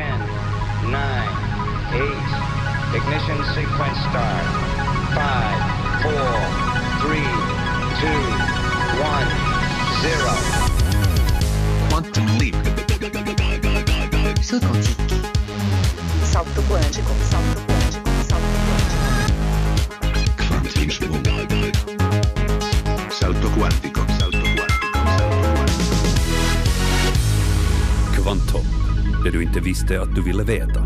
10, 9, 8. Ignition sequence start. 5, 4, 3, 2, 1, 0. Quantum leap. Salto quântico. Salto quântico. Salto quântico. Salto quântico. Quantum Salto quantico. Salto quantico. Salto quantico. Kvanthopp, det du inte visste att du ville veta.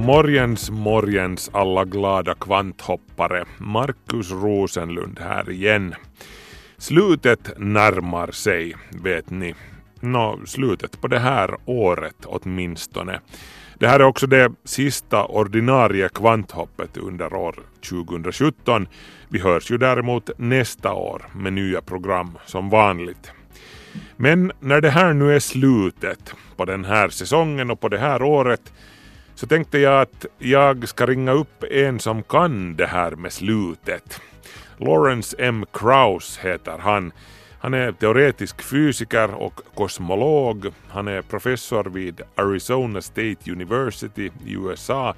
Morgens, morgens alla glada kvanthoppare. Markus Rosenlund här igen. Slutet närmar sig, vet ni. Nå, slutet på det här året åtminstone. Det här är också det sista ordinarie kvanthoppet under år 2017. Vi hörs ju däremot nästa år med nya program som vanligt. Men när det här nu är slutet på den här säsongen och på det här året så tänkte jag att jag ska ringa upp en som kan det här med slutet. Lawrence M. Krauss heter han. Han är teoretisk fysiker och kosmolog. Han är professor vid Arizona State University i USA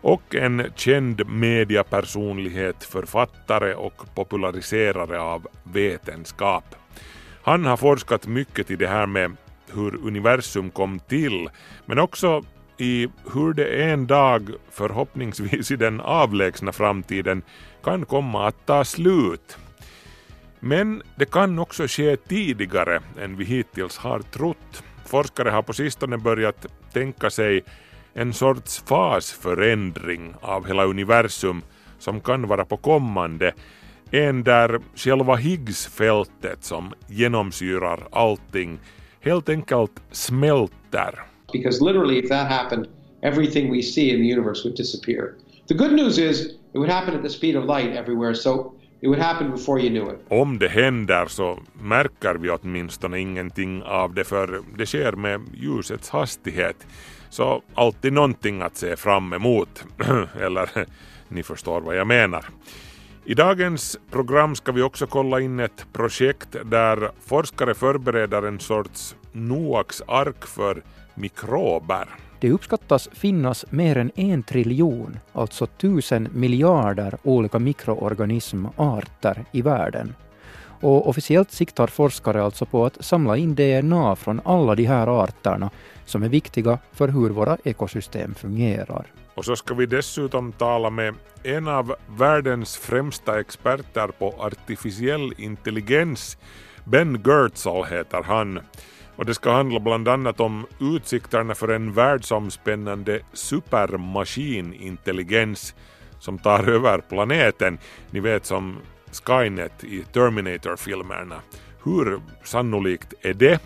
och en känd mediapersonlighet, författare och populariserare av vetenskap. Han har forskat mycket i det här med hur universum kom till, men också i hur det en dag, förhoppningsvis i den avlägsna framtiden, kan komma att ta slut. Men det kan också ske tidigare än vi hittills har trott. Forskare har på sistone börjat tänka sig en sorts fasförändring av hela universum som kan vara på kommande. En där själva Higgsfältet som genomsyrar allting helt enkelt smälter. Because literally, if that happened, everything we see in the universe would disappear. The good news is it would happen at the speed of light everywhere, so it would happen before you knew it. Om det händer så märker vi åtminstone ingenting av det för det sker med ljusets hastighet. Så alltid någonting att se fram emot. Eller ni förstår vad jag menar. I dagens program ska vi också kolla in ett projekt där forskare förbereder en sorts Noaks ark för mikrober. Det uppskattas finnas mer än en triljon, alltså tusen miljarder olika mikroorganismarter i världen. Och officiellt siktar forskare alltså på att samla in DNA från alla de här arterna som är viktiga för hur våra ekosystem fungerar. Och så ska vi dessutom tala med en av världens främsta experter på artificiell intelligens. Ben Gertzal heter han. Och det ska handla bland annat om utsikterna för en världsomspännande supermaskinintelligens som tar över planeten. Ni vet som Skynet i Terminator-filmerna. Hur sannolikt är det?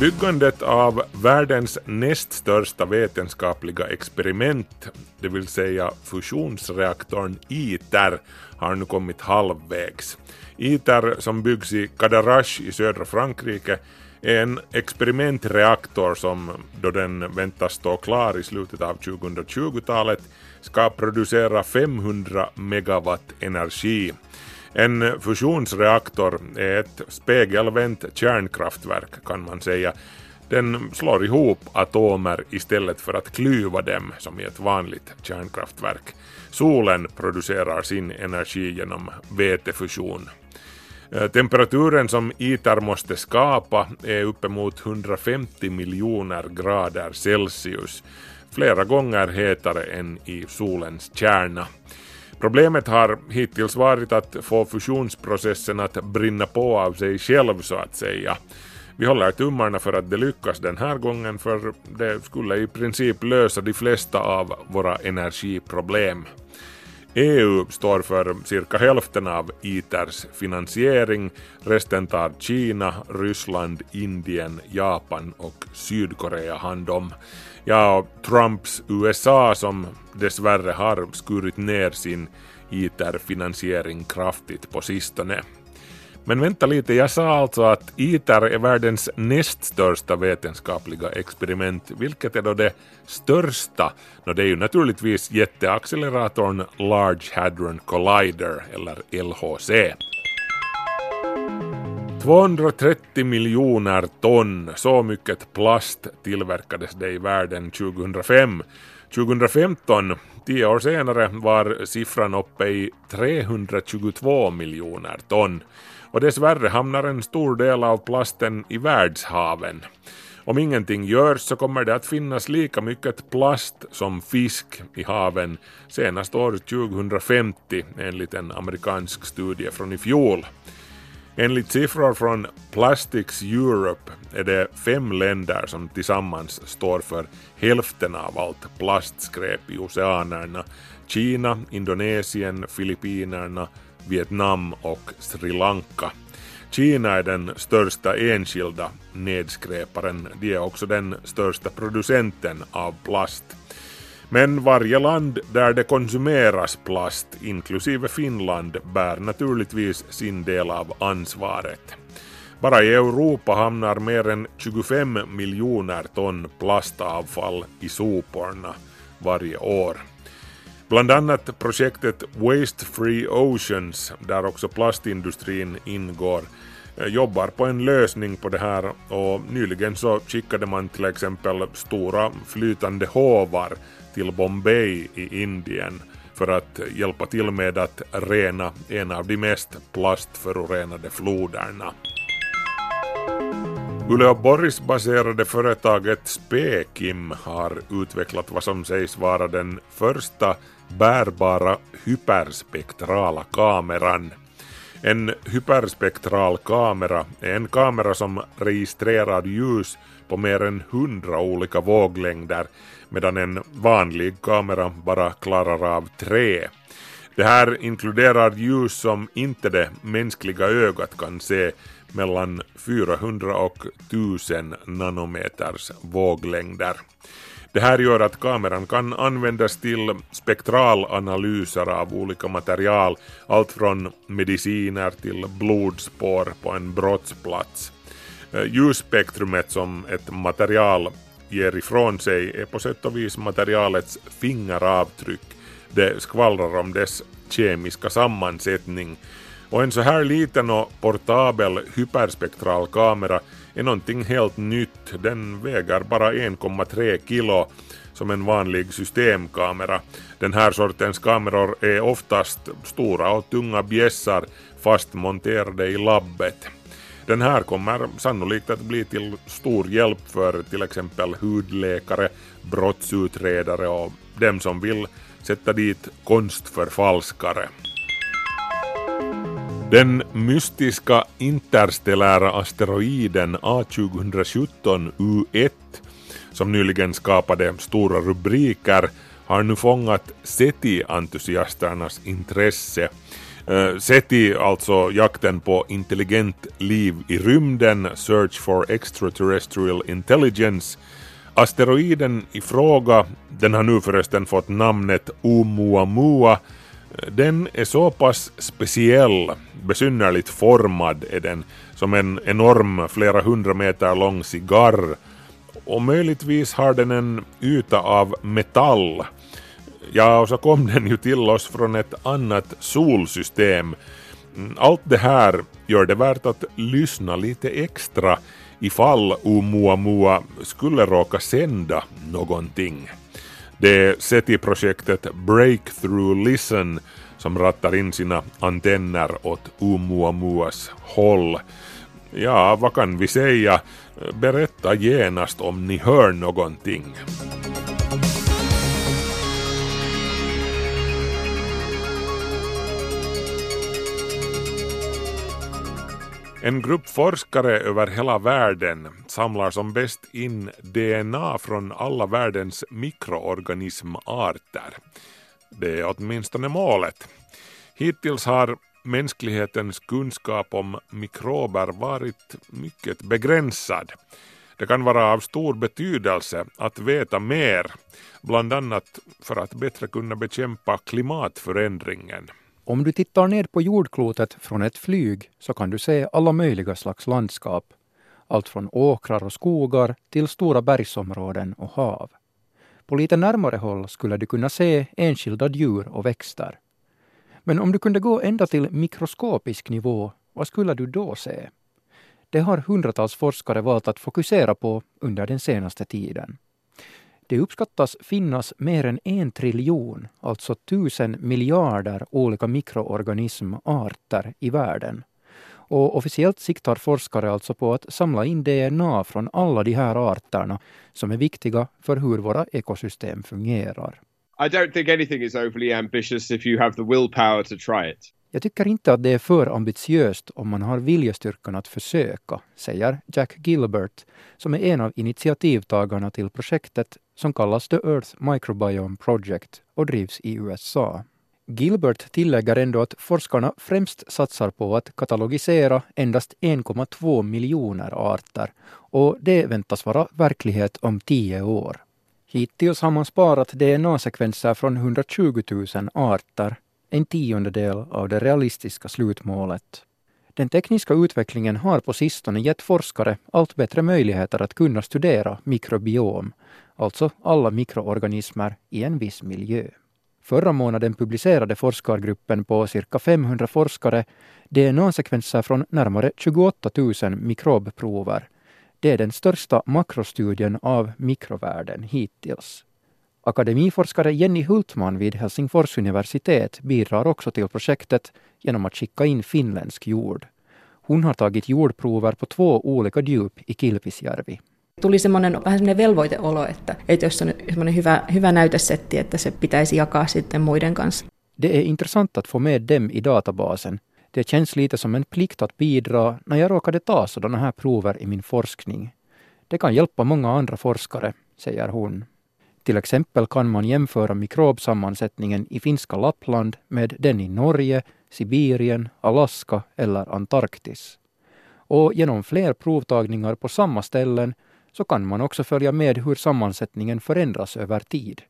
Byggandet av världens näst största vetenskapliga experiment, det vill säga fusionsreaktorn ITER, har nu kommit halvvägs. ITER som byggs i Cadarache i södra Frankrike är en experimentreaktor som då den väntas stå klar i slutet av 2020-talet ska producera 500 megawatt energi. En fusionsreaktor är ett spegelvänt kärnkraftverk kan man säga. Den slår ihop atomer istället för att klyva dem som i ett vanligt kärnkraftverk. Solen producerar sin energi genom vätefusion. Eh, temperaturen som ITER måste skapa är uppemot 150 miljoner grader Celsius, flera gånger hetare än i solens kärna. Problemet har hittills varit att få fusionsprocessen att brinna på av sig själv så att säga. Vi håller tummarna för att det lyckas den här gången för det skulle i princip lösa de flesta av våra energiproblem. EU står för cirka hälften av ITERs finansiering, resten tar Kina, Ryssland, Indien, Japan och Sydkorea hand om. Ja, och Trumps USA som dessvärre har skurit ner sin ITER-finansiering kraftigt på sistone. Men vänta lite, jag sa alltså att ITER är världens näst största vetenskapliga experiment. Vilket är då det största? No, det är ju naturligtvis jätteacceleratorn Large Hadron Collider, eller LHC. 230 miljoner ton, så mycket plast tillverkades det i världen 2005. 2015, tio år senare, var siffran uppe i 322 miljoner ton. Och dessvärre hamnar en stor del av plasten i världshaven. Om ingenting görs så kommer det att finnas lika mycket plast som fisk i haven senast år 2050 enligt en amerikansk studie från i fjol. Enligt siffror från Plastics Europe är det fem länder som tillsammans står för hälften av allt plastskräp i oceanerna. Kina, Indonesien, Filippinerna, Vietnam och Sri Lanka. Kina är den största enskilda nedskräparen. De är också den största producenten av plast. Men varje land där det konsumeras plast, inklusive Finland, bär naturligtvis sin del av ansvaret. Bara i Europa hamnar mer än 25 miljoner ton plastavfall i soporna varje år. Bland annat projektet Waste Free Oceans, där också plastindustrin ingår, eh, jobbar på en lösning på det här och nyligen så skickade man till exempel stora flytande hovar till Bombay i Indien för att hjälpa till med att rena en av de mest plastförorenade floderna. Uleåborgsbaserade företaget Spekim har utvecklat vad som sägs vara den första bärbara hyperspektrala kameran. En hyperspektral kamera är en kamera som registrerar ljus på mer än 100 olika våglängder medan en vanlig kamera bara klarar av tre. Det här inkluderar ljus som inte det mänskliga ögat kan se mellan 400 och 1000 nanometers våglängder. Det här gör att kameran kan användas till spektralanalyser av olika material, allt från mediciner till blodspår på en brottsplats. Eh, ljusspektrumet som ett material ger ifrån sig är på sätt och vis materialets fingeravtryck. Det skvallrar om dess kemiska sammansättning. Och en så här liten och portabel hyperspektral kamera är någonting helt nytt. Den väger bara 1,3 kilo som en vanlig systemkamera. Den här sortens kameror är oftast stora och tunga bjässar fast monterade i labbet. Den här kommer sannolikt att bli till stor hjälp för till exempel hudläkare, brottsutredare och dem som vill sätta dit konstförfalskare. Den mystiska interstellära asteroiden A2017 U1 som nyligen skapade stora rubriker har nu fångat SETI-entusiasternas intresse. Eh, Sett SETI, alltså jakten på intelligent liv i rymden, Search for Extraterrestrial Intelligence. Asteroiden i fråga, den har nu förresten fått namnet Oumuamua, eh, den är så pass speciell, besynnerligt formad är den, som en enorm flera hundra meter lång cigarr och möjligtvis har den en yta av metall. Ja, och så kom den ju till oss från ett annat solsystem. Mm, allt det här gör det värt att lyssna lite extra ifall Oumuamua skulle råka sända någonting. Det är SETI-projektet Breakthrough Listen som rattar in sina antenner åt Oumuamuas håll. Ja, vad kan vi säga? Berätta genast om ni hör någonting. En grupp forskare över hela världen samlar som bäst in DNA från alla världens mikroorganismarter. Det är åtminstone målet. Hittills har mänsklighetens kunskap om mikrober varit mycket begränsad. Det kan vara av stor betydelse att veta mer, bland annat för att bättre kunna bekämpa klimatförändringen. Om du tittar ned på jordklotet från ett flyg så kan du se alla möjliga slags landskap. Allt från åkrar och skogar till stora bergsområden och hav. På lite närmare håll skulle du kunna se enskilda djur och växter. Men om du kunde gå ända till mikroskopisk nivå, vad skulle du då se? Det har hundratals forskare valt att fokusera på under den senaste tiden. Det uppskattas finnas mer än en triljon, alltså tusen miljarder olika mikroorganismarter i världen. Och officiellt siktar forskare alltså på att samla in DNA från alla de här arterna som är viktiga för hur våra ekosystem fungerar. I don't think anything is overly ambitious if you have the willpower to try it. Jag tycker inte att det är för ambitiöst om man har viljestyrkan att försöka, säger Jack Gilbert, som är en av initiativtagarna till projektet som kallas The Earth Microbiome Project och drivs i USA. Gilbert tillägger ändå att forskarna främst satsar på att katalogisera endast 1,2 miljoner arter och det väntas vara verklighet om tio år. Hittills har man sparat DNA-sekvenser från 120 000 arter, en tiondel av det realistiska slutmålet. Den tekniska utvecklingen har på sistone gett forskare allt bättre möjligheter att kunna studera mikrobiom, alltså alla mikroorganismer i en viss miljö. Förra månaden publicerade forskargruppen på cirka 500 forskare DNA-sekvenser från närmare 28 000 mikrobprover. Det är den största makrostudien av mikrovärlden hittills. Akademiforskare Jenny Hultman vid Helsingfors universitet bidrar också till projektet genom att skicka in finländsk jord. Hon har tagit jordprover på två olika djup i Kilpisjärvi. Tuli semmoinen vähän semmoinen velvoiteolo, että, että jos on semmoinen hyvä, hyvä näytesetti, että se pitäisi jakaa sitten muiden kanssa. Det är intressant att få med dem i databasen. Det känns lite som en plikt att bidra när jag råkade ta sådana här prover i min forskning. Det kan hjälpa många andra forskare, säger hon. Till exempel kan man jämföra mikrobsammansättningen i finska Lappland med den i Norge, Sibirien, Alaska eller Antarktis. Och genom fler provtagningar på samma ställen så kan man också följa med hur sammansättningen förändras över tid,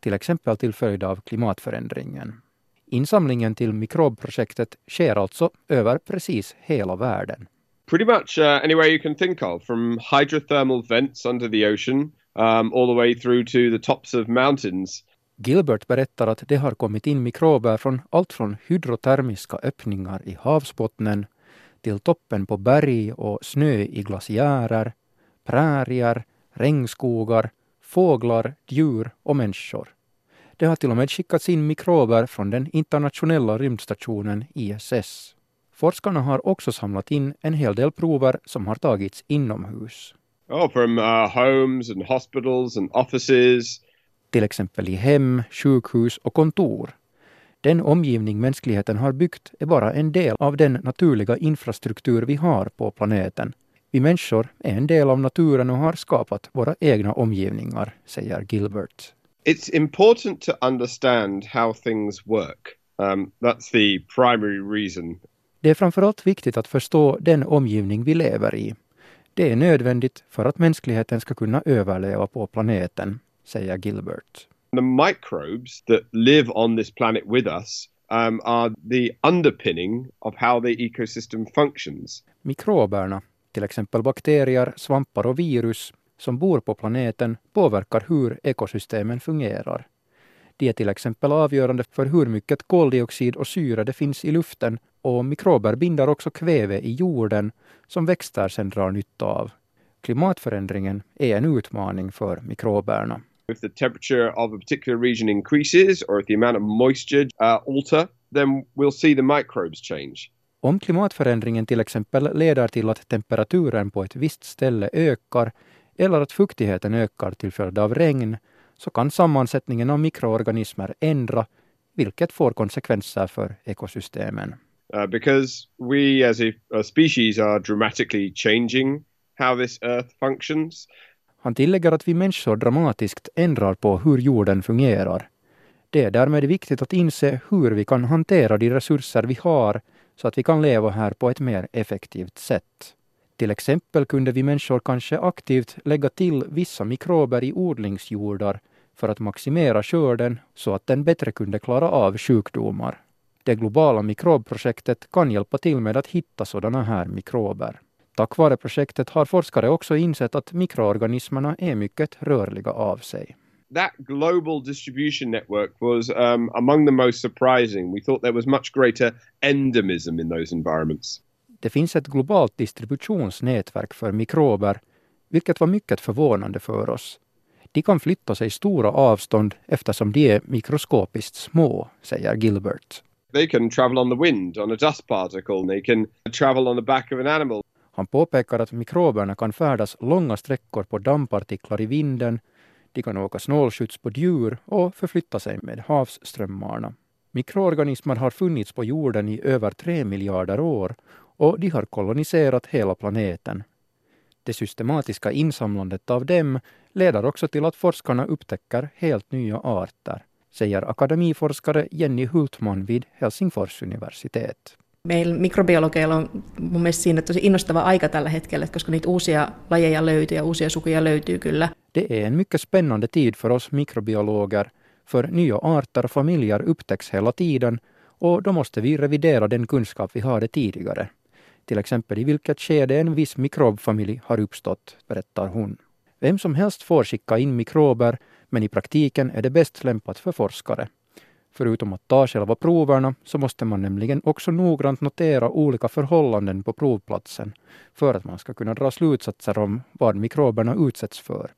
till exempel till följd av klimatförändringen. Insamlingen till mikrobprojektet sker alltså över precis hela världen. Pretty much uh, anywhere you can think of, from hydrothermal vents under the ocean um, all the way through to the tops of mountains. Gilbert berättar att det har kommit in mikrober från allt från hydrotermiska öppningar i havsbottnen till toppen på berg och snö i glaciärer, prärier, regnskogar, fåglar, djur och människor. Det har till och med skickats in mikrober från den internationella rymdstationen ISS. Forskarna har också samlat in en hel del prover som har tagits inomhus. Oh, from uh, homes and hospitals and offices. Till exempel i hem, sjukhus och kontor. Den omgivning mänskligheten har byggt är bara en del av den naturliga infrastruktur vi har på planeten. Vi människor är en del av naturen och har skapat våra egna omgivningar, säger Gilbert. It's important to understand how things work. Um, that's the primary reason. Det är framförallt viktigt att förstå den omgivning vi lever i. Det är nödvändigt för att mänskligheten ska kunna överleva på planeten, säger Gilbert. The microbes that live on this planet with us um, are the underpinning of how the ecosystem functions. Mikroberna, till exempel bakterier, svampar och virus, som bor på planeten påverkar hur ekosystemen fungerar. De är till exempel avgörande för hur mycket koldioxid och syre det finns i luften och mikrober binder också kväve i jorden som växter sedan drar nytta av. Klimatförändringen är en utmaning för mikroberna. If the temperature of a particular region increases or if the amount of moisture uh, alter, then we'll see the microbes change. Om klimatförändringen till exempel leder till att temperaturen på ett visst ställe ökar eller att fuktigheten ökar till följd av regn så kan sammansättningen av mikroorganismer ändra, vilket får konsekvenser för ekosystemen. Uh, because we as a, a species are dramatically changing how this earth functions. Han tillägger att vi människor dramatiskt ändrar på hur jorden fungerar. Det är därmed viktigt att inse hur vi kan hantera de resurser vi har så att vi kan leva här på ett mer effektivt sätt. Till exempel kunde vi människor kanske aktivt lägga till vissa mikrober i odlingsjordar för att maximera skörden så att den bättre kunde klara av sjukdomar. Det globala mikrobprojektet kan hjälpa till med att hitta sådana här mikrober. Tack vare projektet har forskare också insett att mikroorganismerna är mycket rörliga av sig. that global distribution network was um, among the most surprising. We thought there was much greater endemism in those environments. Det finns ett globalt distributionsnätverk för mikrober, vilket var mycket förvånande för oss. De kan flytta sig stora avstånd eftersom de är mikroskopiskt små, säger Gilbert. They can travel on the wind, on a dust particle. They can travel on the back of an animal. Han påpekar att mikroberna kan färdas långa sträckor på dammpartiklar i vinden, de kan åka snålskjuts på djur och förflytta sig med havsströmmarna. Mikroorganismer har funnits på jorden i över tre miljarder år och de har koloniserat hela planeten. Det systematiska insamlandet av dem leder också till att forskarna upptäcker helt nya arter, säger akademiforskare Jenny Hultman vid Helsingfors universitet. Meillä mikrobiologeilla on mun mielestä siinä tosi innostava aika tällä hetkellä, koska niitä uusia lajeja löytyy ja uusia sukuja löytyy kyllä. Det är en mycket spännande tid för oss mikrobiologer, för nya arter och familjer upptäcks hela tiden och då måste vi revidera den kunskap vi hade tidigare. Till exempel i vilket skede en viss mikrobfamilj har uppstått, berättar hon. Vem som helst får skicka in mikrober, men i praktiken är det bäst lämpat för forskare. Förutom att ta själva proverna så måste man nämligen också noggrant notera olika förhållanden på provplatsen för att man ska kunna dra slutsatser om vad mikroberna utsätts för.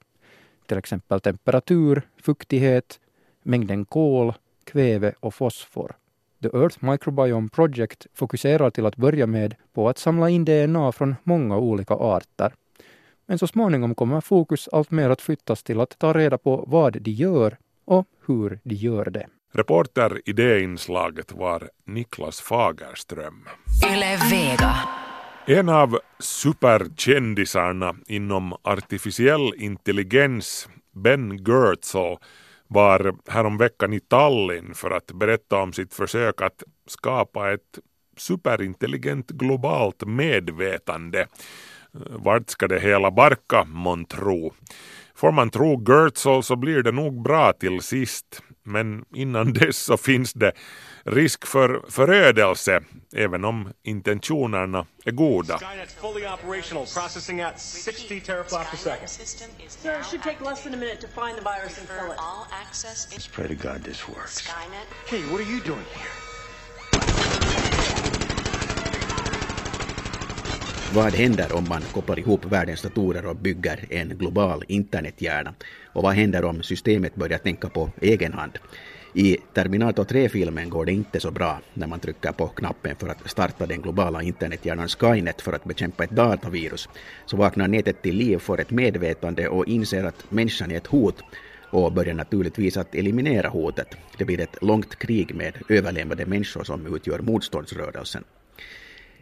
Till exempel temperatur, fuktighet, mängden kol, kväve och fosfor. The Earth Microbiome Project fokuserar till att börja med på att samla in DNA från många olika arter. Men så småningom kommer fokus allt mer att flyttas till att ta reda på vad de gör och hur de gör det. Reporter i det inslaget var Niklas Fagerström. Yle Vega. En av superkändisarna inom artificiell intelligens, Ben Goertzel, var häromveckan i Tallinn för att berätta om sitt försök att skapa ett superintelligent globalt medvetande. Eh, vart ska det hela barka, månntro? Får man tro Gertzel så blir det nog bra till sist. Men innan dess så finns det risk för förödelse, även om intentionerna är goda. Skynet's fully operational, processing at 60 teraflops per second. Sir, it should take less than a minute to find the virus and kill it. All access pray to God this works. Skynet. Hey, what are you doing here? Vad händer om man kopplar ihop världens datorer och bygger en global internethjärna? Och vad händer om systemet börjar tänka på egen hand? I Terminator 3-filmen går det inte så bra när man trycker på knappen för att starta den globala internethjärnan Skynet för att bekämpa ett datavirus. Så vaknar nätet till liv, får ett medvetande och inser att människan är ett hot och börjar naturligtvis att eliminera hotet. Det blir ett långt krig med överlevande människor som utgör motståndsrörelsen.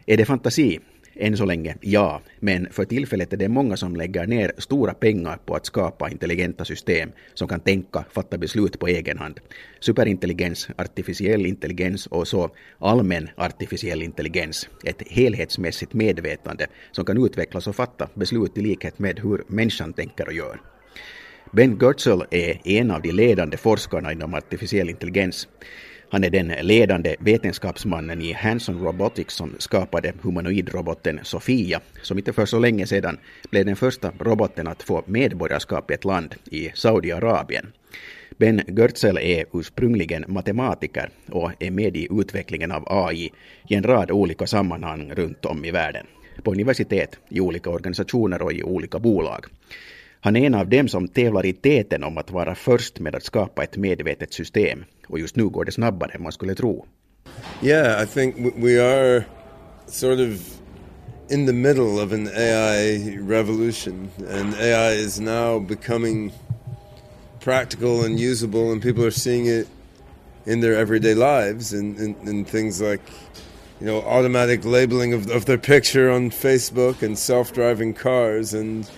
Är det fantasi? Än så länge, ja. Men för tillfället är det många som lägger ner stora pengar på att skapa intelligenta system som kan tänka, fatta beslut på egen hand. Superintelligens, artificiell intelligens och så allmän artificiell intelligens. Ett helhetsmässigt medvetande som kan utvecklas och fatta beslut i likhet med hur människan tänker och gör. Ben Gertzel är en av de ledande forskarna inom artificiell intelligens. Han är den ledande vetenskapsmannen i Hanson Robotics som skapade humanoidroboten Sofia, som inte för så länge sedan blev den första roboten att få medborgarskap i ett land, i Saudiarabien. Ben Görtzel är ursprungligen matematiker och är med i utvecklingen av AI i en rad olika sammanhang runt om i världen. På universitet, i olika organisationer och i olika bolag. Han är en av dem som tävlar i täten om att vara först med att skapa ett medvetet system. Och just nu går det snabbare än man skulle tro. Yeah, I think att we are sort of in the middle of an AI revolution, and AI is now becoming practical and usable, and people are seeing it in their everyday lives, and, and, and things like you know automatic labeling of, of their picture on Facebook, and self-driving cars, and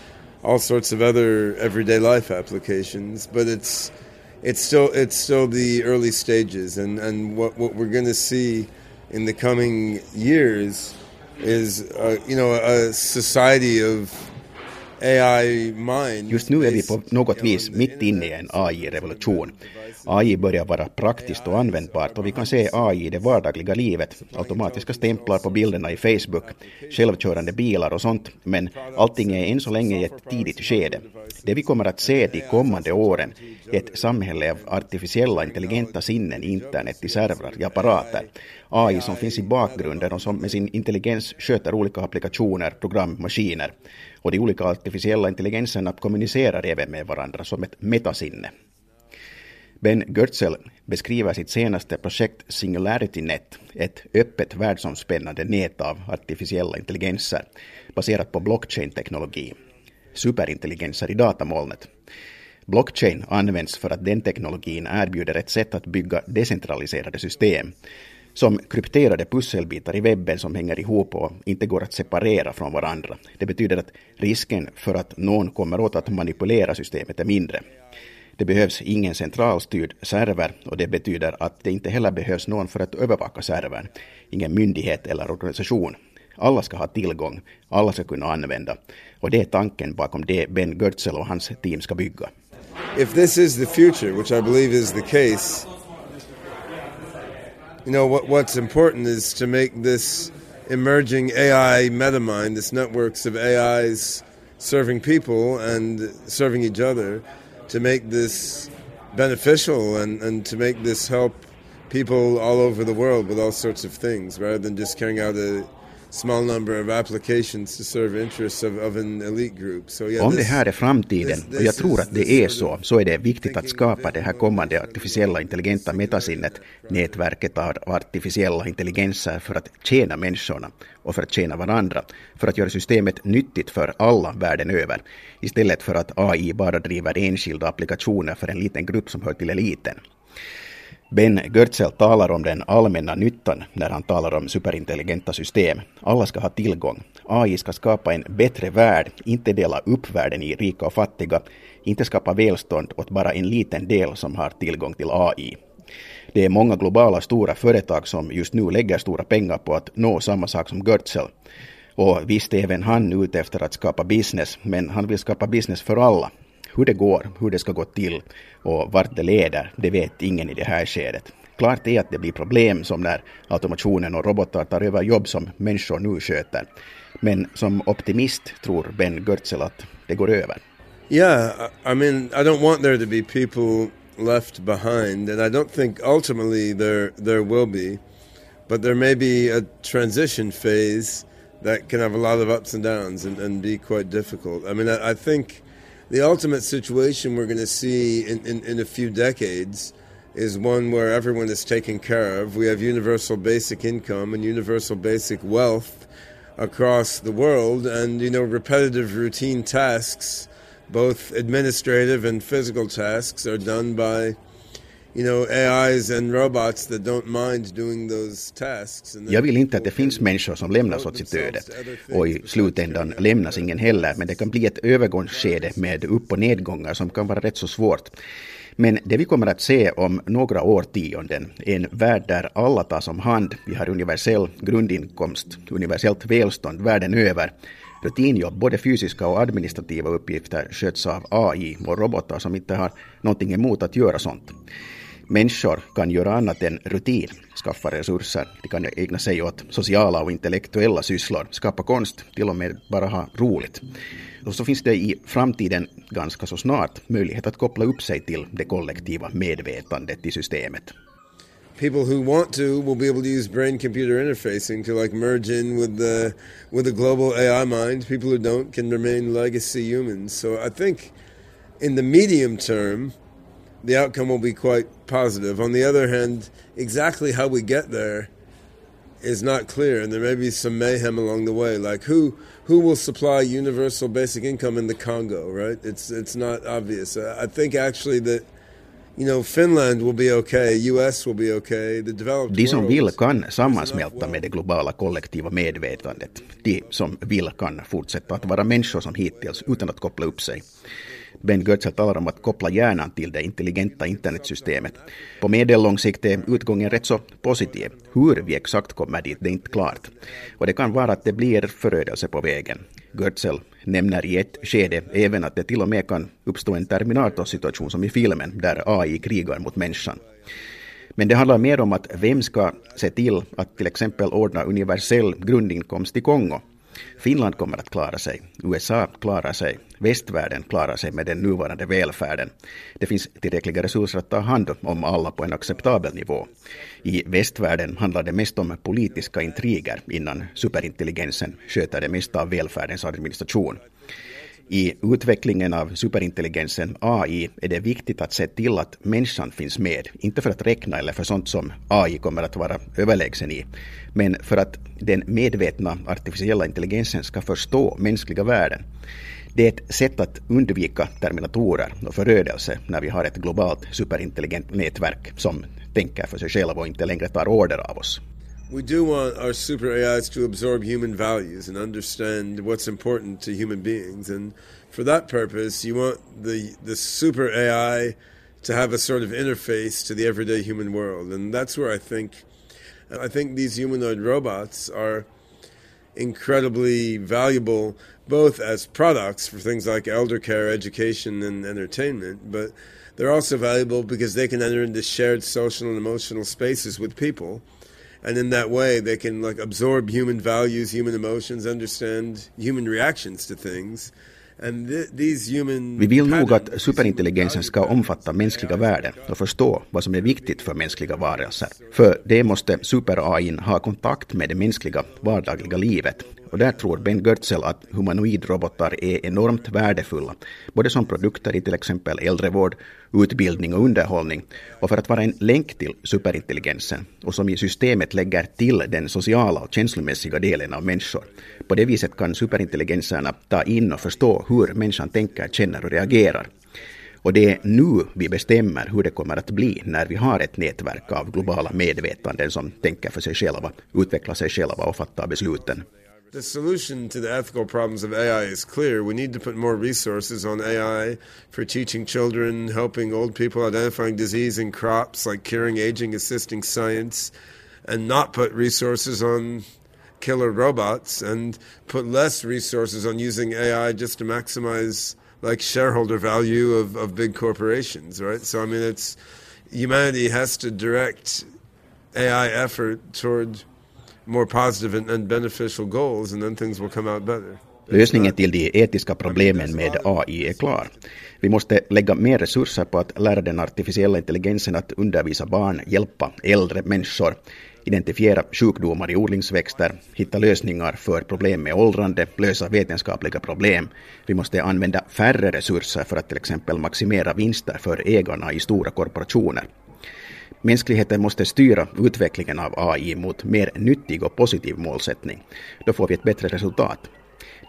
all sorts of other everyday life applications. But it's it's still it's still the early stages, and and what what we're going to see in the coming years is uh, you know a society of AI mind. Just nu är vi på något vis mitt inne i en AI-revolution. AI börjar vara praktiskt och användbart och vi kan se AI i det vardagliga livet. Automatiska stämplar på bilderna i Facebook, självkörande bilar och sånt. Men allting är än så länge i ett tidigt skede. Det vi kommer att se de kommande åren är ett samhälle av artificiella intelligenta sinnen, internet i servrar, i apparater. AI som finns i bakgrunden och som med sin intelligens sköter olika applikationer, program, maskiner. Och de olika artificiella intelligenserna kommunicerar även med varandra som ett metasinne. Ben Goertzel beskriver sitt senaste projekt SingularityNet, ett öppet världsomspännande nät av artificiella intelligenser baserat på blockchain-teknologi, superintelligenser i datamolnet. Blockchain används för att den teknologin erbjuder ett sätt att bygga decentraliserade system som krypterade pusselbitar i webben som hänger ihop och inte går att separera från varandra. Det betyder att risken för att någon kommer åt att manipulera systemet är mindre. Det behövs ingen centralstyrd server och det betyder att det inte heller behövs någon för att övervaka servern. Ingen myndighet eller organisation. Alla ska ha tillgång, alla ska kunna använda. Och det är tanken bakom det Ben Götzel och hans team ska bygga. If this is the future, which I believe is the case, you know what, what's important is to make this emerging AI metamind, this networks of AIs serving people and serving each other, to make this beneficial and, and to make this help people all over the world with all sorts of things rather than just carrying out a small number of applications to serve interests of, an elite group. Om det här är framtiden, och jag tror att det är så, så är det viktigt att skapa det här kommande artificiella intelligenta metasinnet, nätverket av artificiella intelligenser för att tjäna människorna och för att tjäna varandra, för att göra systemet nyttigt för alla världen över, istället för att AI bara driver enskilda applikationer för en liten grupp som hör till eliten. Ben Goertzel talar om den allmänna nyttan när han talar om superintelligenta system. Alla ska ha tillgång. AI ska skapa en bättre värld, inte dela upp världen i rika och fattiga, inte skapa välstånd åt bara en liten del som har tillgång till AI. Det är många globala stora företag som just nu lägger stora pengar på att nå samma sak som Goertzel. Och visst är även han ute efter att skapa business, men han vill skapa business för alla. Hur det går, hur det ska gå till och vart det leder, det vet ingen i det här skedet. Klart är att det blir problem som när automationen och robotar tar över jobb som människor nu sköter. Men som optimist tror Ben Görtzel att det går över. Yeah, jag I mean, I don't want there to be people left behind, and I don't think ultimately there there will be, but there may be a transition phase that can have a lot of ups and downs and, and be quite difficult. I mean, I, I think the ultimate situation we're going to see in, in, in a few decades is one where everyone is taken care of. We have universal basic income and universal basic wealth across the world, and you know, repetitive routine tasks both administrative and physical tasks are done by Jag vill inte att det finns människor som lämnas åt sitt öde. Och i slutändan lämnas ingen heller, men det kan bli ett övergångsskede med upp och nedgångar som kan vara rätt så svårt. Men det vi kommer att se om några årtionden är en värld där alla tas om hand. Vi har universell grundinkomst, universellt välstånd världen över. Rutinjobb, både fysiska och administrativa uppgifter, sköts av AI och robotar som inte har någonting emot att göra sånt. Människor kan göra annat än rutin, skaffa resurser, de kan ägna sig åt sociala och intellektuella sysslor, skapa konst, till och med bara ha roligt. Och så finns det i framtiden ganska så snart möjlighet att koppla upp sig till det kollektiva medvetandet i systemet. people who want to will be able to use brain computer interfacing to like merge in with the with the global AI mind. People who don't can remain legacy humans. So I think in the medium term the outcome will be quite positive. On the other hand, exactly how we get there is not clear and there may be some mayhem along the way like who who will supply universal basic income in the Congo, right? It's it's not obvious. Uh, I think actually that you know, Finland will be okay, US will be okay, the developed De som vill kan sammansmälta med det globala kollektiva medvetandet. De som vill kan fortsätta att vara människor som hittills utan att koppla upp sig. Ben Goertzel talar om att koppla hjärnan till det intelligenta internetsystemet. På medellång sikt är utgången rätt så positiv. Hur vi exakt kommer dit, det är inte klart. Och det kan vara att det blir förödelse på vägen. Götzel nämner i ett skede även att det till och med kan uppstå en Terminator-situation som i filmen, där AI krigar mot människan. Men det handlar mer om att vem ska se till att till exempel ordna universell grundinkomst i Kongo. Finland kommer att klara sig, USA klarar sig, västvärlden klarar sig med den nuvarande välfärden. Det finns tillräckliga resurser att ta hand om alla på en acceptabel nivå. I västvärlden handlar det mest om politiska intriger innan superintelligensen sköter det mesta av välfärdens administration. I utvecklingen av superintelligensen AI är det viktigt att se till att människan finns med, inte för att räkna eller för sånt som AI kommer att vara överlägsen i, men för att den medvetna artificiella intelligensen ska förstå mänskliga värden. Det är ett sätt att undvika terminatorer och förödelse när vi har ett globalt superintelligent nätverk som tänker för sig själv och inte längre tar order av oss. We do want our super AIs to absorb human values and understand what's important to human beings. And for that purpose, you want the, the super AI to have a sort of interface to the everyday human world. And that's where I think, I think these humanoid robots are incredibly valuable both as products for things like elder care, education, and entertainment, but they're also valuable because they can enter into shared social and emotional spaces with people. And in that way they can like absorb human values human emotions understand human reactions to things. And th- these human Vi vill nog att superintelligensen ska omfatta mänskliga värden och förstå vad som är viktigt för mänskliga varelser. För det måste super-AI ha kontakt med det mänskliga vardagliga livet och där tror Ben Goertzel att humanoidrobotar är enormt värdefulla, både som produkter i till exempel äldrevård, utbildning och underhållning, och för att vara en länk till superintelligensen, och som i systemet lägger till den sociala och känslomässiga delen av människor. På det viset kan superintelligenserna ta in och förstå hur människan tänker, känner och reagerar. Och det är nu vi bestämmer hur det kommer att bli när vi har ett nätverk av globala medvetanden som tänker för sig själva, utvecklar sig själva och fattar besluten. The solution to the ethical problems of AI is clear. We need to put more resources on AI for teaching children, helping old people, identifying disease in crops, like curing aging, assisting science, and not put resources on killer robots and put less resources on using AI just to maximize like shareholder value of, of big corporations, right? So I mean it's humanity has to direct AI effort toward more positive and, and beneficial goals and then things will come out better. Lösningen till de etiska problemen med AI är klar. Vi måste lägga mer resurser på att lära den artificiella intelligensen att undervisa barn, hjälpa äldre människor, identifiera sjukdomar i odlingsväxter, hitta lösningar för problem med åldrande, lösa vetenskapliga problem. Vi måste använda färre resurser för att till exempel maximera vinster för ägarna i stora korporationer. Mänskligheten måste styra utvecklingen av AI mot mer nyttig och positiv målsättning. Då får vi ett bättre resultat.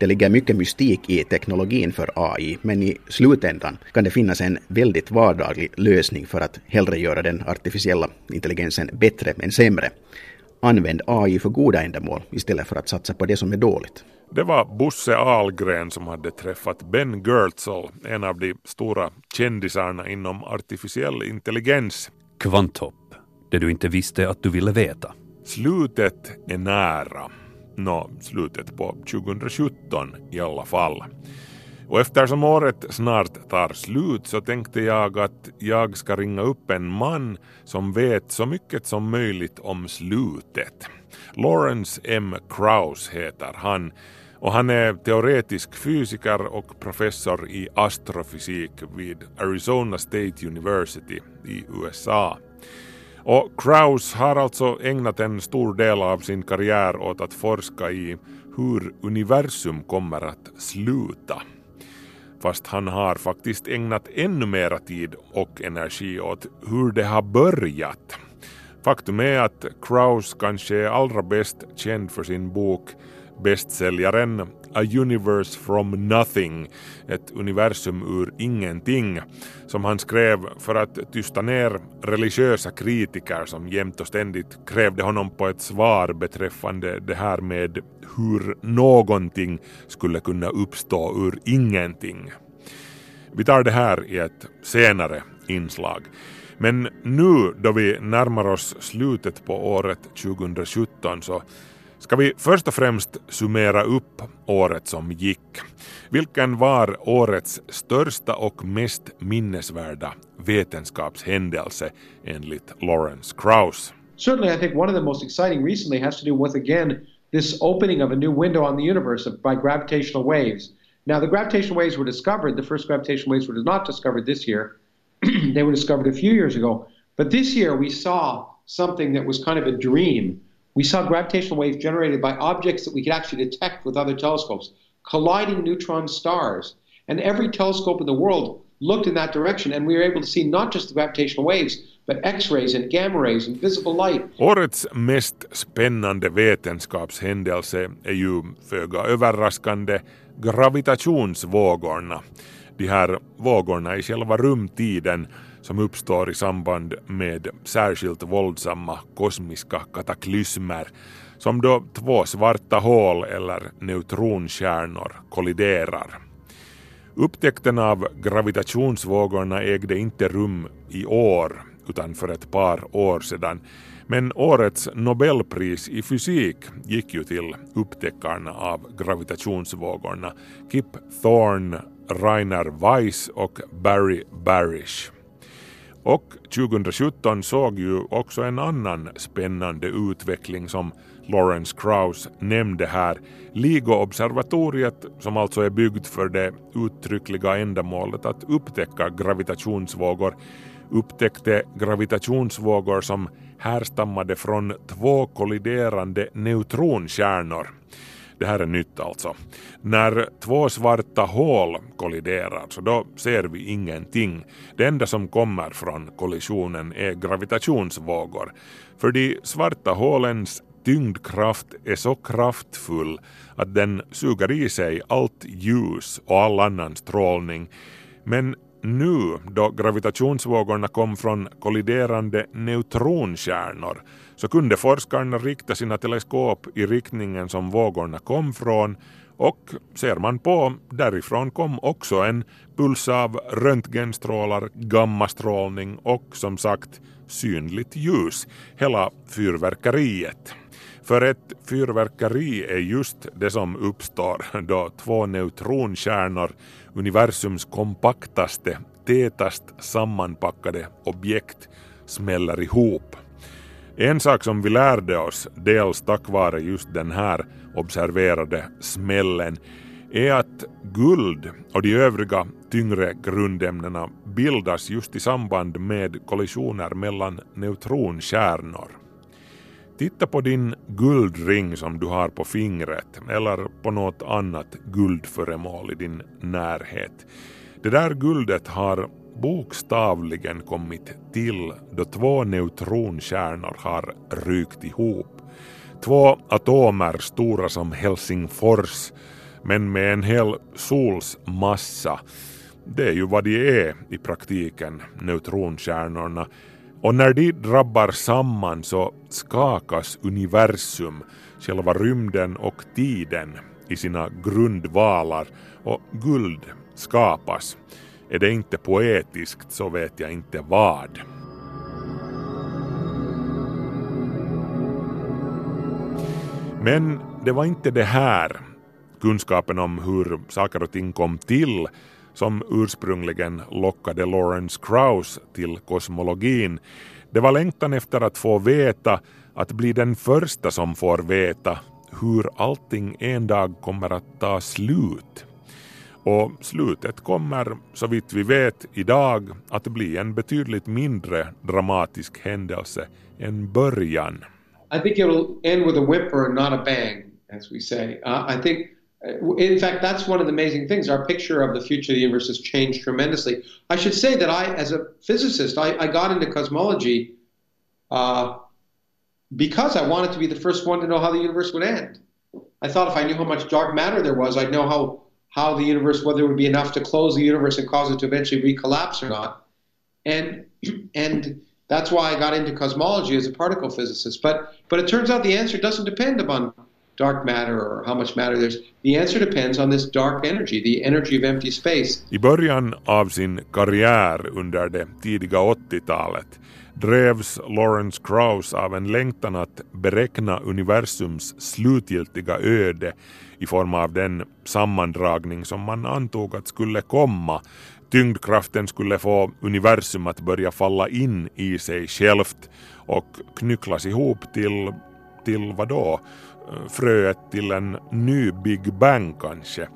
Det ligger mycket mystik i teknologin för AI, men i slutändan kan det finnas en väldigt vardaglig lösning för att hellre göra den artificiella intelligensen bättre än sämre. Använd AI för goda ändamål istället för att satsa på det som är dåligt. Det var Bosse Ahlgren som hade träffat Ben Goertzel, en av de stora kändisarna inom artificiell intelligens. Kvanthopp, det du inte visste att du ville veta. Slutet är nära. Nå, slutet på 2017 i alla fall. Och eftersom året snart tar slut så tänkte jag att jag ska ringa upp en man som vet så mycket som möjligt om slutet. Lawrence M. Krauss heter han och han är teoretisk fysiker och professor i astrofysik vid Arizona State University i USA. Och Krauss har alltså ägnat en stor del av sin karriär åt att forska i hur universum kommer att sluta. Fast han har faktiskt ägnat ännu mera tid och energi åt hur det har börjat. Faktum är att Kraus kanske är allra bäst känd för sin bok bästsäljaren A Universe from Nothing, ett universum ur ingenting, som han skrev för att tysta ner religiösa kritiker som jämt och ständigt krävde honom på ett svar beträffande det här med hur någonting skulle kunna uppstå ur ingenting. Vi tar det här i ett senare inslag. Men nu då vi närmar oss slutet på året 2017 så ska vi först och främst summera upp året som gick. Vilken var årets största och mest minnesvärda vetenskapshändelse enligt Lawrence Krauss? Certainly, I think one of the most exciting recently has to do with, again, this opening of a new window on the universe by gravitational waves. Now, the gravitational waves were discovered, the first gravitational waves were not discovered this year, they were discovered a few years ago. But this year we saw something that was kind of a dream. We saw gravitational waves generated by objects that we could actually detect with other telescopes, colliding neutron stars. And every telescope in the world looked in that direction, and we were able to see not just the gravitational waves, but X-rays and gamma rays and visible light. Årets mest spännande vetenskapshändelse är ju föga överraskande gravitationsvågorna. De här vågorna i själva rumtiden som uppstår i samband med särskilt våldsamma kosmiska kataklysmer som då två svarta hål eller neutronkärnor kolliderar. Upptäckten av gravitationsvågorna ägde inte rum i år utan för ett par år sedan. Men årets Nobelpris i fysik gick ju till upptäckarna av gravitationsvågorna, Kip Thorne, Rainer Weiss och Barry Barish. Och 2017 såg ju också en annan spännande utveckling som Lawrence Krauss nämnde här. LIGO-observatoriet, som alltså är byggt för det uttryckliga ändamålet att upptäcka gravitationsvågor, upptäckte gravitationsvågor som härstammade från två kolliderande neutronkärnor. Det här är nytt alltså. När två svarta hål kolliderar så då ser vi ingenting. Det enda som kommer från kollisionen är gravitationsvågor. För de svarta hålens tyngdkraft är så kraftfull att den suger i sig allt ljus och all annan strålning. Men nu då gravitationsvågorna kom från kolliderande neutronkärnor så kunde forskarna rikta sina teleskop i riktningen som vågorna kom från och ser man på, därifrån kom också en puls av röntgenstrålar, gammastrålning och som sagt synligt ljus, hela fyrverkeriet. För ett fyrverkeri är just det som uppstår då två neutronkärnor, universums kompaktaste, tätast sammanpackade objekt, smäller ihop. En sak som vi lärde oss, dels tack vare just den här observerade smällen, är att guld och de övriga tyngre grundämnena bildas just i samband med kollisioner mellan neutronkärnor. Titta på din guldring som du har på fingret eller på något annat guldföremål i din närhet. Det där guldet har bokstavligen kommit till då två neutronkärnor har rykt ihop. Två atomer stora som Helsingfors men med en hel sols massa. Det är ju vad de är i praktiken, neutronkärnorna. Och när de drabbar samman så skakas universum, själva rymden och tiden i sina grundvalar och guld skapas. Är det inte poetiskt så vet jag inte vad. Men det var inte det här, kunskapen om hur saker och ting kom till, som ursprungligen lockade Lawrence Krauss till kosmologin. Det var längtan efter att få veta, att bli den första som får veta hur allting en dag kommer att ta slut. Och slutet kommer, så vitt vi vet idag, att bli en betydligt mindre dramatisk händelse än början. I think att end with a whimper and not a bang, as we say. Uh, I think, in fact, that's one of the amazing things. Our picture of the future of the universe has changed tremendously. I should say that I, as a physicist, I, I got into cosmology uh, because I wanted to be the first one to know how the universe would end. I thought if I knew how much dark matter there was, I'd know how how the universe, whether it would be enough to close the universe and cause it to eventually recollapse or not. And and that's why I got into cosmology as a particle physicist. But but it turns out the answer doesn't depend upon dark matter or how much matter there's? The answer depends on this dark energy, the energy of empty space. I början av sin karriär under det tidiga 80-talet drevs Lawrence Krauss av en längtan att beräkna universums slutgiltiga öde i form av den sammandragning som man antog att skulle komma. Tyngdkraften skulle få universum att börja falla in i sig självt och knycklas ihop till, till vad då? Fröet till en ny Big Bang kanske.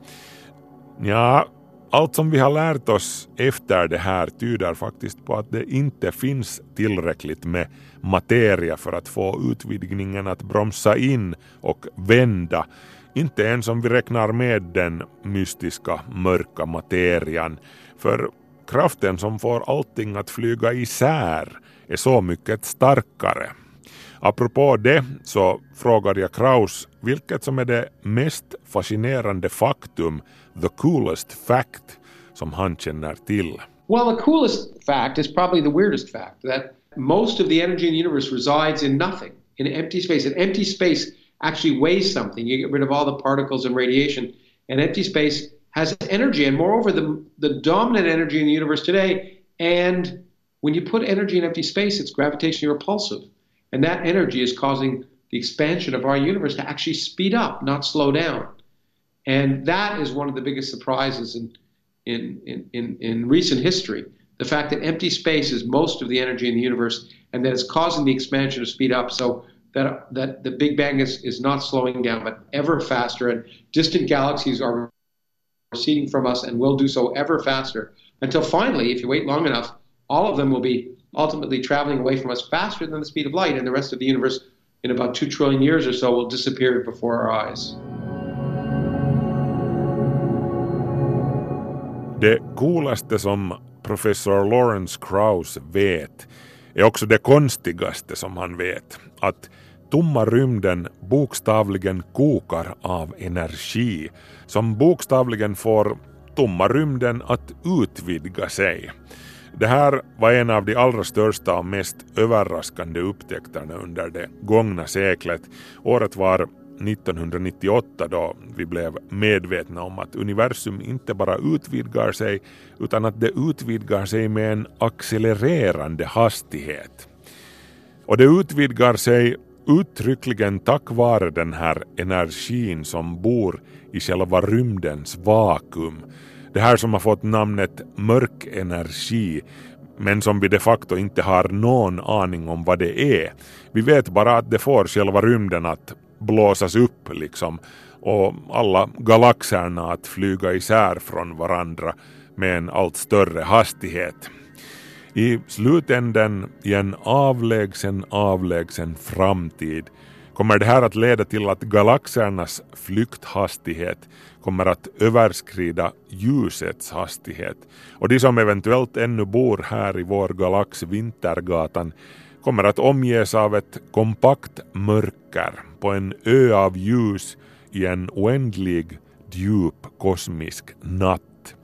Ja, allt som vi har lärt oss efter det här tyder faktiskt på att det inte finns tillräckligt med materia för att få utvidgningen att bromsa in och vända. Inte ens om vi räknar med den mystiska mörka materian. För kraften som får allting att flyga isär är så mycket starkare. Apropå det så frågar jag Kraus vilket som är det mest fascinerande faktum, the coolest fact, som han känner till. Well, the coolest fact is probably the weirdest fact that most of the energy in the universe resides in nothing, in empty space. And empty space actually weighs something. You get rid of all the particles and radiation, and empty space has energy. And moreover, the, the dominant energy in the universe today, and when you put energy in empty space, it's gravitationally repulsive. And that energy is causing the expansion of our universe to actually speed up, not slow down. And that is one of the biggest surprises in, in, in, in, recent history. The fact that empty space is most of the energy in the universe and that it's causing the expansion to speed up. So that, that the Big Bang is, is not slowing down, but ever faster. And distant galaxies are receding from us and will do so ever faster until finally, if you wait long enough, all of them will be ultimately traveling away from us faster than the speed of light, and the rest of the universe, in about two trillion years or so, will disappear before our eyes. Det coolaste som professor Lawrence Krauss vet är också det konstigaste som han vet. Att tomma rymden bokstavligen kokar av energi som bokstavligen får tomma rymden att utvidga sig. Det här var en av de allra största och mest överraskande upptäckterna under det gångna seklet. Året var 1998 då vi blev medvetna om att universum inte bara utvidgar sig utan att det utvidgar sig med en accelererande hastighet. Och det utvidgar sig uttryckligen tack vare den här energin som bor i själva rymdens vakuum. Det här som har fått namnet mörk energi men som vi de facto inte har någon aning om vad det är. Vi vet bara att det får själva rymden att blåsas upp liksom och alla galaxerna att flyga isär från varandra med en allt större hastighet. I slutänden i en avlägsen, avlägsen framtid kommer det här att leda till att galaxernas flykthastighet kommer att överskrida ljusets hastighet och de som eventuellt ännu bor här i vår galax Vintergatan kommer att omges av ett kompakt mörker på en ö av ljus i en oändlig djup kosmisk natt.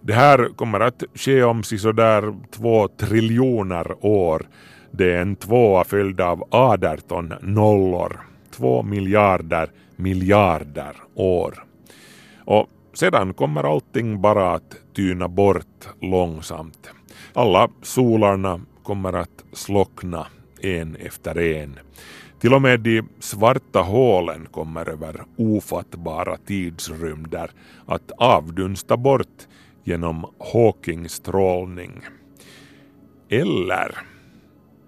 Det här kommer att ske om sådär två triljoner år. Det är en tvåa följd av 18 nollor. Två miljarder miljarder år. Och sedan kommer allting bara att tyna bort långsamt. Alla solarna kommer att slockna en efter en. Till och med de svarta hålen kommer över ofattbara tidsrymder att avdunsta bort genom Hawkingstrålning. Eller,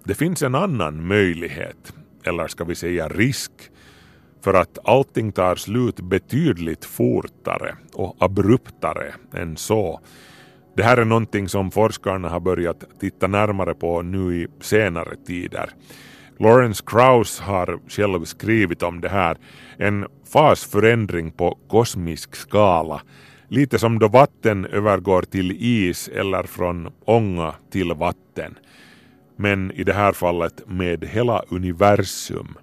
det finns en annan möjlighet, eller ska vi säga risk, för att allting tar slut betydligt fortare och abruptare än så. Det här är någonting som forskarna har börjat titta närmare på nu i senare tider. Lawrence Krauss har själv skrivit om det här, en fasförändring på kosmisk skala, lite som då vatten övergår till is eller från ånga till vatten. Men i det här fallet med hela universum.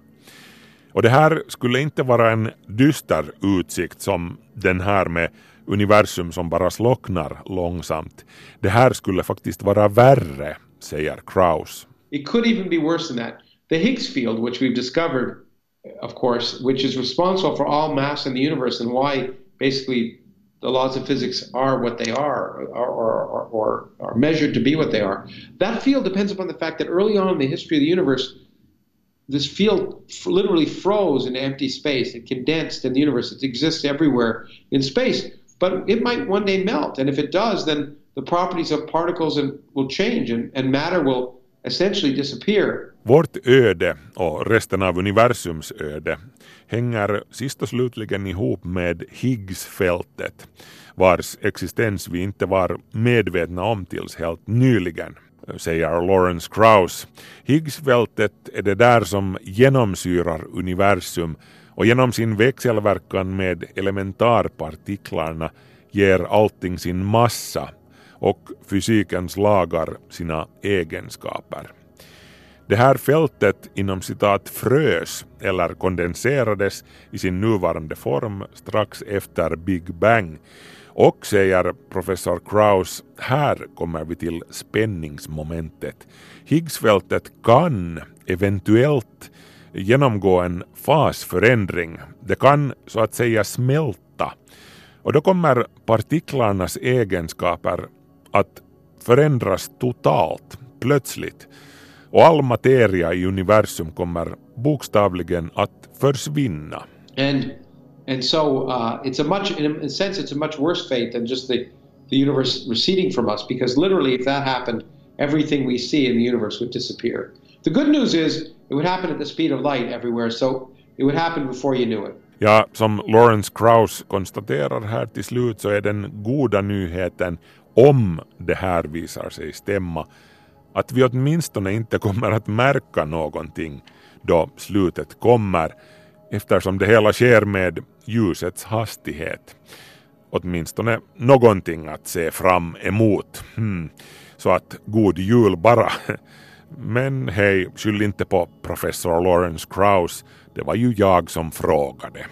Och det här skulle inte vara en dyster utsikt som den här med universum som bara slocknar långsamt. Det här skulle faktiskt vara värre, säger Krauss. It could even be worse than that. The Higgs field, which we've discovered of course, which is responsible for all mass in the universe and why basically the laws of physics are what they are or, or, or, or, are measured to be what they are. That field depends upon the fact that early on in the history of the universe, this field literally froze in empty space. and condensed in the universe. It exists everywhere in space. But it might one day melt. And if it does, then the properties of particles will change and, and matter will essentially disappear. Vårt öde och resten av universums öde hänger sist och slutligen ihop med Higgsfältet vars existens vi inte var medvetna om tills helt nyligen säger Lawrence Krauss. Higgsfältet är det där som genomsyrar universum och genom sin växelverkan med elementarpartiklarna ger allting sin massa och fysikens lagar sina egenskaper. Det här fältet inom citat frös eller kondenserades i sin nuvarande form strax efter Big Bang och säger professor Krauss, här kommer vi till spänningsmomentet. Higgsfältet kan eventuellt genomgå en fasförändring. Det kan så att säga smälta. Och då kommer partiklarnas egenskaper att förändras totalt, plötsligt. Och all materia i universum kommer bokstavligen att försvinna. And, and so uh, it's a much, in a sense, it's a much worse fate than just the, the universe receding from us, because literally if that happened, everything we see in the universe would disappear. The good news is it would happen at the speed of light everywhere, so it would happen before you knew it. Ja, som Lawrence Krauss konstaterar här till slut så är den goda nyheten om det här visar sig stämma att vi åtminstone inte kommer att märka någonting då slutet kommer eftersom det hela sker med ljusets hastighet. Åtminstone någonting att se fram emot. Hmm. Så att god jul bara. Men hej, skyll inte på professor Lawrence Krauss. Det var ju jag som frågade.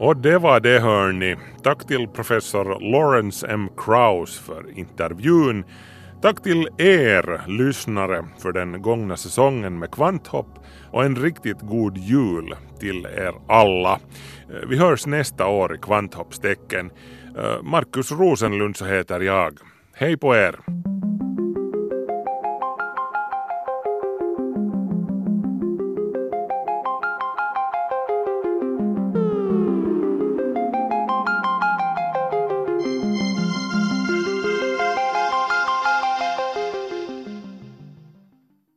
Och det var det hörni. Tack till professor Lawrence M. Krauss för intervjun. Tack till er lyssnare för den gångna säsongen med Kvanthopp och en riktigt god jul till er alla. Eh, vi hörs nästa år i kvanthoppstecken. Eh, Markus Rosenlund så heter jag. Hej på er!